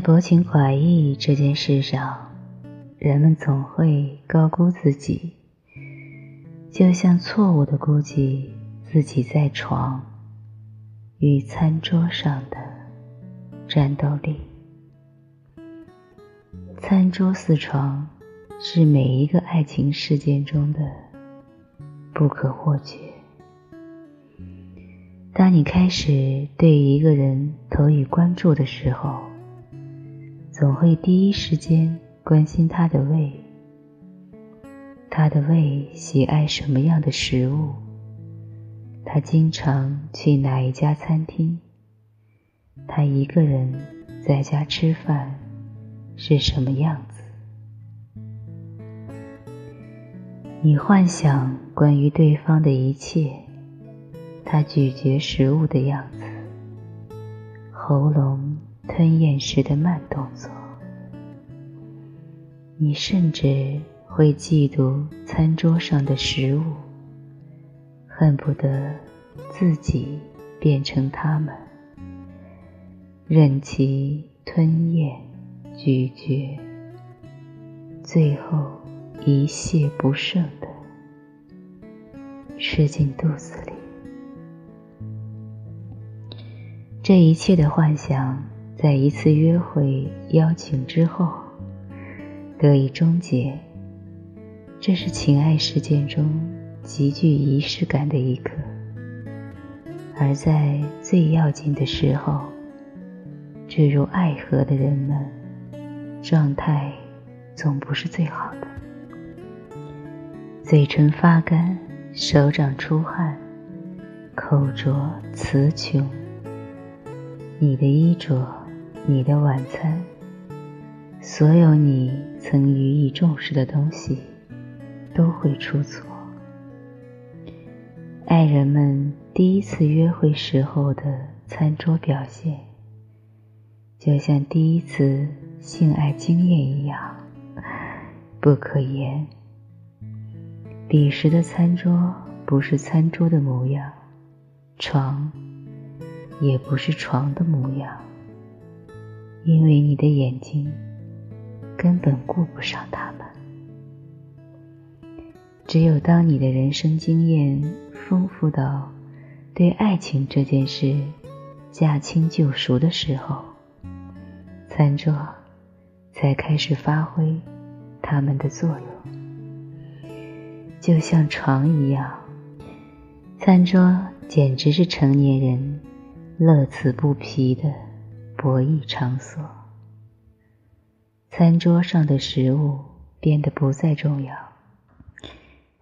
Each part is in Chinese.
在薄情寡义这件事上，人们总会高估自己，就像错误的估计自己在床与餐桌上的战斗力。餐桌四床是每一个爱情事件中的不可或缺。当你开始对一个人投以关注的时候，总会第一时间关心他的胃，他的胃喜爱什么样的食物，他经常去哪一家餐厅，他一个人在家吃饭是什么样子。你幻想关于对方的一切，他咀嚼食物的样子，喉咙。吞咽时的慢动作，你甚至会嫉妒餐桌上的食物，恨不得自己变成他们，任其吞咽、咀嚼，最后一泻不剩的吃进肚子里。这一切的幻想。在一次约会邀请之后得以终结，这是情爱事件中极具仪式感的一刻。而在最要紧的时候，坠入爱河的人们，状态总不是最好的，嘴唇发干，手掌出汗，口拙词穷，你的衣着。你的晚餐，所有你曾予以重视的东西，都会出错。爱人们第一次约会时候的餐桌表现，就像第一次性爱经验一样，不可言。彼时的餐桌不是餐桌的模样，床也不是床的模样。因为你的眼睛根本顾不上他们。只有当你的人生经验丰富到对爱情这件事驾轻就熟的时候，餐桌才开始发挥他们的作用。就像床一样，餐桌简直是成年人乐此不疲的。博弈场所，餐桌上的食物变得不再重要。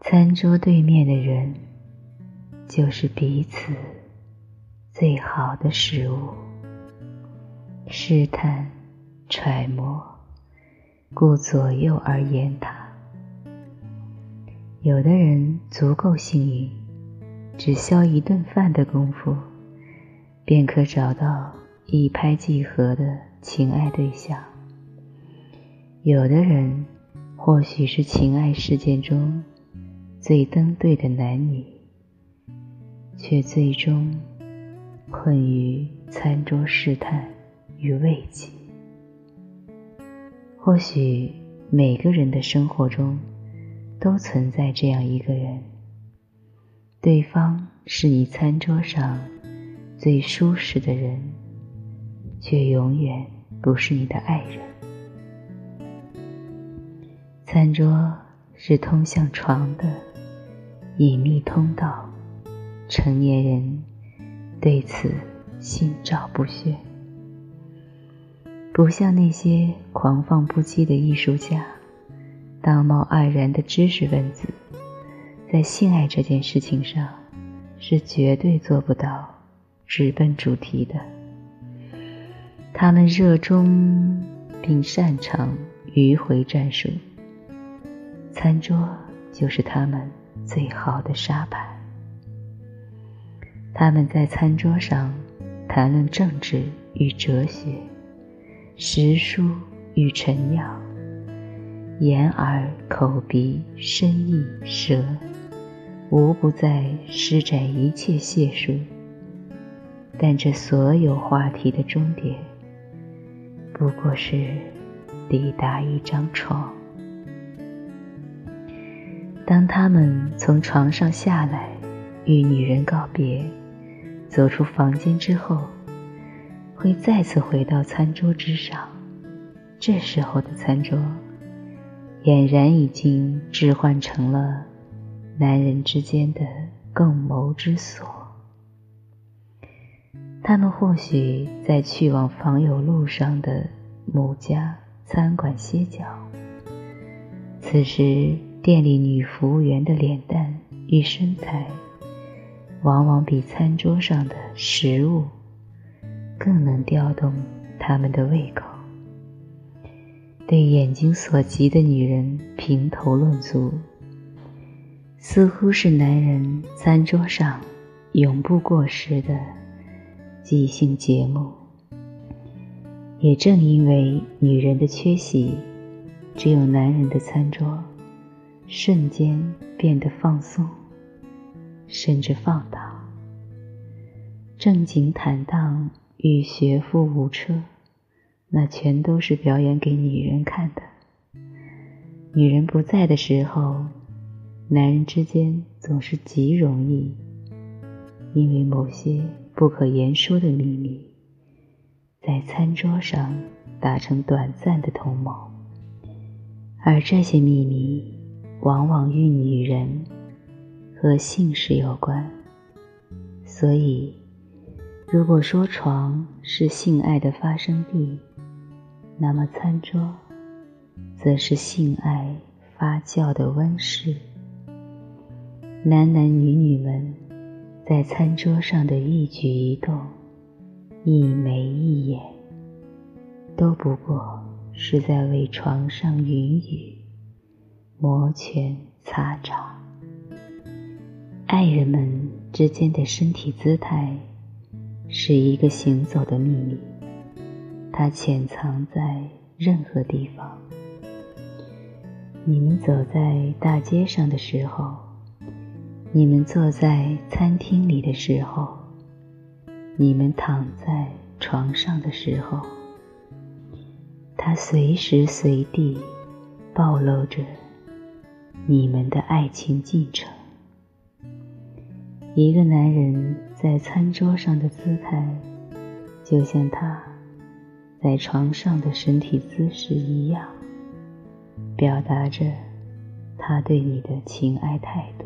餐桌对面的人，就是彼此最好的食物。试探、揣摩，顾左右而言他。有的人足够幸运，只消一顿饭的功夫，便可找到。一拍即合的情爱对象，有的人或许是情爱事件中最登对的男女，却最终困于餐桌试探与慰藉。或许每个人的生活中都存在这样一个人，对方是你餐桌上最舒适的人。却永远不是你的爱人。餐桌是通向床的隐秘通道，成年人对此心照不宣。不像那些狂放不羁的艺术家、道貌岸然的知识分子，在性爱这件事情上是绝对做不到直奔主题的。他们热衷并擅长迂回战术，餐桌就是他们最好的沙盘。他们在餐桌上谈论政治与哲学、食书与陈酿，眼耳口鼻身意舌，无不在施展一切解数。但这所有话题的终点。不过是抵达一张床。当他们从床上下来，与女人告别，走出房间之后，会再次回到餐桌之上。这时候的餐桌，俨然已经置换成了男人之间的共谋之所。他们或许在去往访友路上的某家餐馆歇脚。此时，店里女服务员的脸蛋与身材，往往比餐桌上的食物更能调动他们的胃口。对眼睛所及的女人评头论足，似乎是男人餐桌上永不过时的即兴节目。也正因为女人的缺席，只有男人的餐桌瞬间变得放松，甚至放荡。正经坦荡与学富五车。那全都是表演给女人看的。女人不在的时候，男人之间总是极容易，因为某些不可言说的秘密，在餐桌上达成短暂的同谋，而这些秘密往往与女人和性事有关。所以，如果说床是性爱的发生地，那么，餐桌则是性爱发酵的温室。男男女女们在餐桌上的一举一动、一眉一眼，都不过是在为床上云雨摩拳擦掌。爱人们之间的身体姿态，是一个行走的秘密。它潜藏在任何地方。你们走在大街上的时候，你们坐在餐厅里的时候，你们躺在床上的时候，他随时随地暴露着你们的爱情进程。一个男人在餐桌上的姿态，就像他。在床上的身体姿势一样，表达着他对你的情爱态度。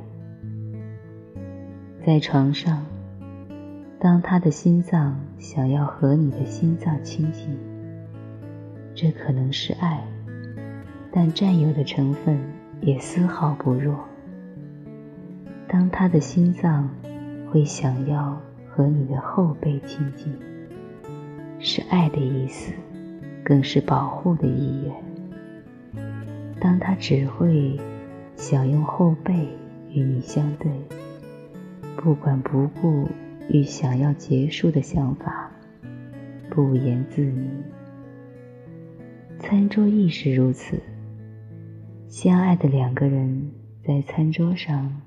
在床上，当他的心脏想要和你的心脏亲近，这可能是爱，但占有的成分也丝毫不弱。当他的心脏会想要和你的后背亲近。是爱的意思，更是保护的意愿。当他只会想用后背与你相对，不管不顾与想要结束的想法，不言自明。餐桌亦是如此。相爱的两个人在餐桌上，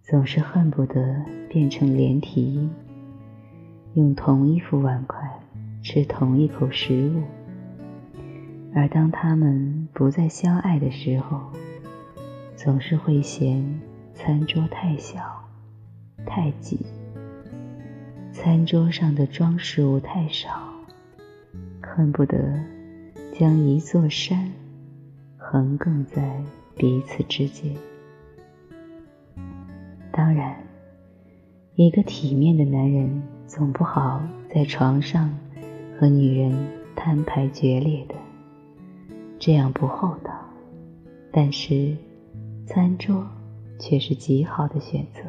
总是恨不得变成连体婴，用同一副碗筷。吃同一口食物，而当他们不再相爱的时候，总是会嫌餐桌太小、太挤，餐桌上的装饰物太少，恨不得将一座山横亘在彼此之间。当然，一个体面的男人总不好在床上。和女人摊牌决裂的，这样不厚道。但是，餐桌却是极好的选择。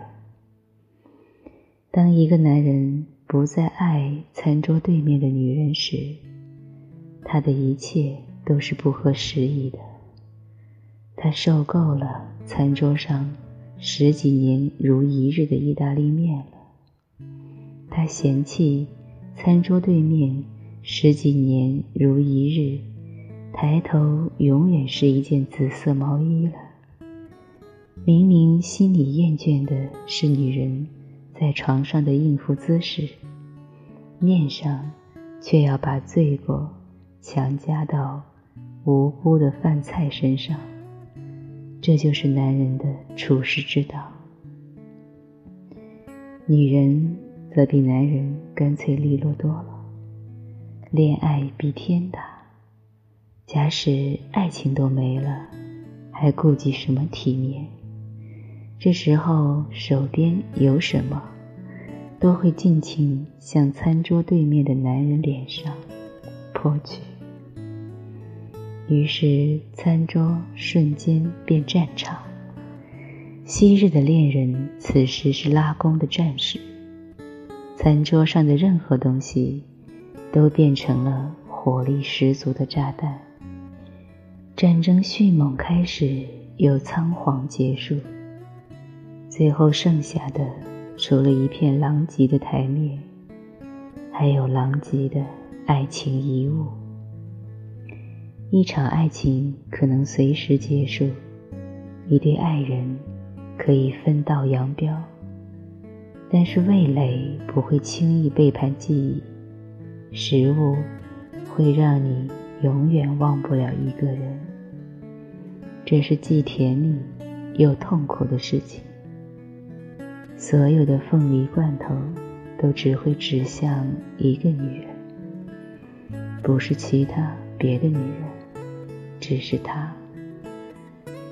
当一个男人不再爱餐桌对面的女人时，他的一切都是不合时宜的。他受够了餐桌上十几年如一日的意大利面了。他嫌弃餐桌对面。十几年如一日，抬头永远是一件紫色毛衣了。明明心里厌倦的是女人在床上的应付姿势，面上却要把罪过强加到无辜的饭菜身上。这就是男人的处世之道。女人则比男人干脆利落多了。恋爱比天大，假使爱情都没了，还顾及什么体面？这时候手边有什么，都会尽情向餐桌对面的男人脸上泼去。于是餐桌瞬间变战场。昔日的恋人，此时是拉弓的战士。餐桌上的任何东西，都变成了火力十足的炸弹。战争迅猛开始，又仓皇结束。最后剩下的，除了一片狼藉的台面，还有狼藉的爱情遗物。一场爱情可能随时结束，一对爱人可以分道扬镳，但是味蕾不会轻易背叛记忆，食物会让你永远忘不了一个人。这是既甜蜜又痛苦的事情。所有的凤梨罐头都只会指向一个女人，不是其他别的女人，只是她。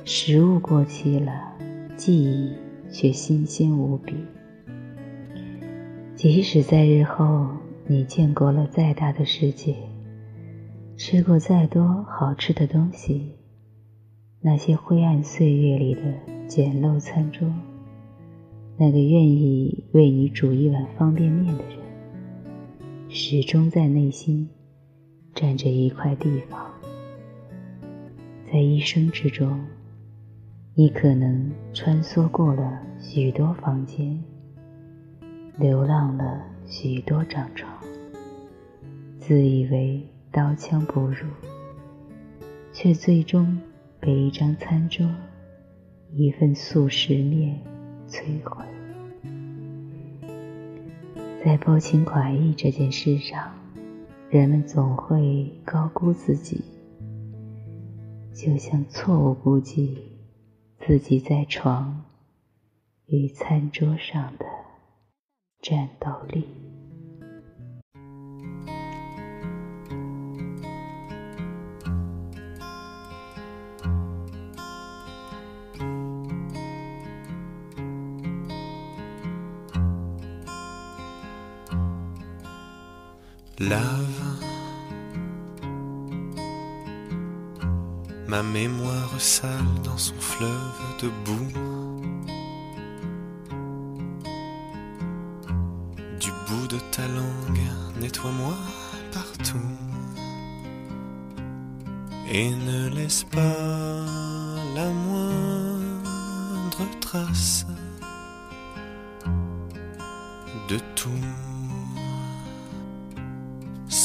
食物过期了，记忆却新鲜无比。即使在日后你见过了再大的世界，吃过再多好吃的东西，那些灰暗岁月里的简陋餐桌。那个愿意为你煮一碗方便面的人，始终在内心占着一块地方。在一生之中，你可能穿梭过了许多房间，流浪了许多张床，自以为刀枪不入，却最终被一张餐桌、一份素食面摧毁。在薄情寡义这件事上，人们总会高估自己，就像错误估计自己在床与餐桌上的战斗力。Lave ma mémoire sale dans son fleuve de boue. Du bout de ta langue, nettoie-moi partout et ne laisse pas la moindre trace de tout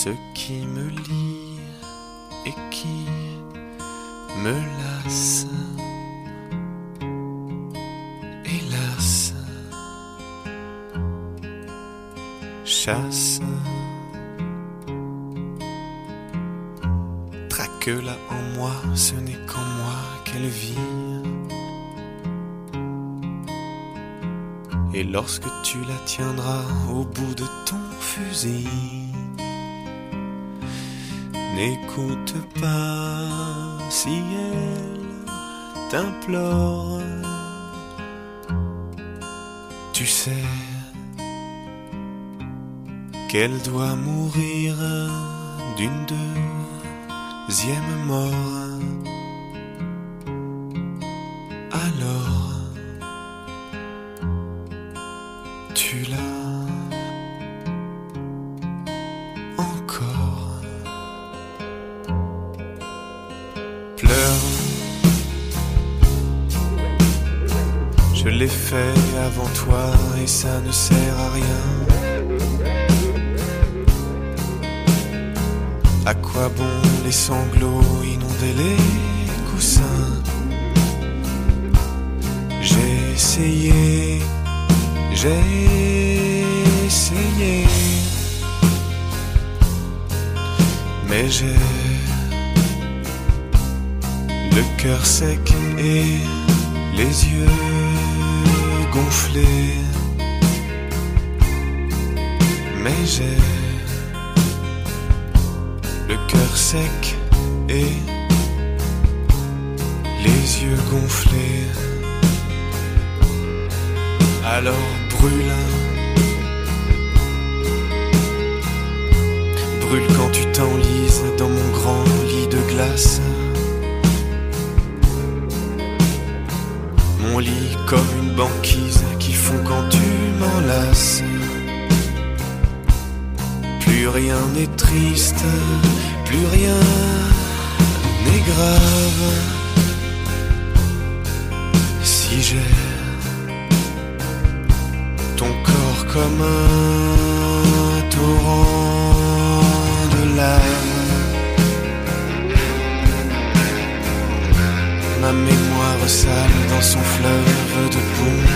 ce qui me lie et qui me lasse. Hélas, chasse, traque-la en moi, ce n'est qu'en moi qu'elle vit. Et lorsque tu la tiendras au bout de ton fusil, N'écoute pas si elle t'implore. Tu sais qu'elle doit mourir d'une deuxième mort. Fait avant toi et ça ne sert à rien. À quoi bon les sanglots inonder les coussins? J'ai essayé, j'ai essayé. Mais j'ai le cœur sec et les yeux Mais j'ai le cœur sec et les yeux gonflés. Alors brûle, brûle quand tu t'enlises dans mon grand lit de glace. Mon lit comme une banquise qui fond quand tu m'enlaces. Plus rien n'est triste, plus rien n'est grave. Si j'ai ton corps comme un torrent de lave, ma mémoire sale dans son fleuve de boue.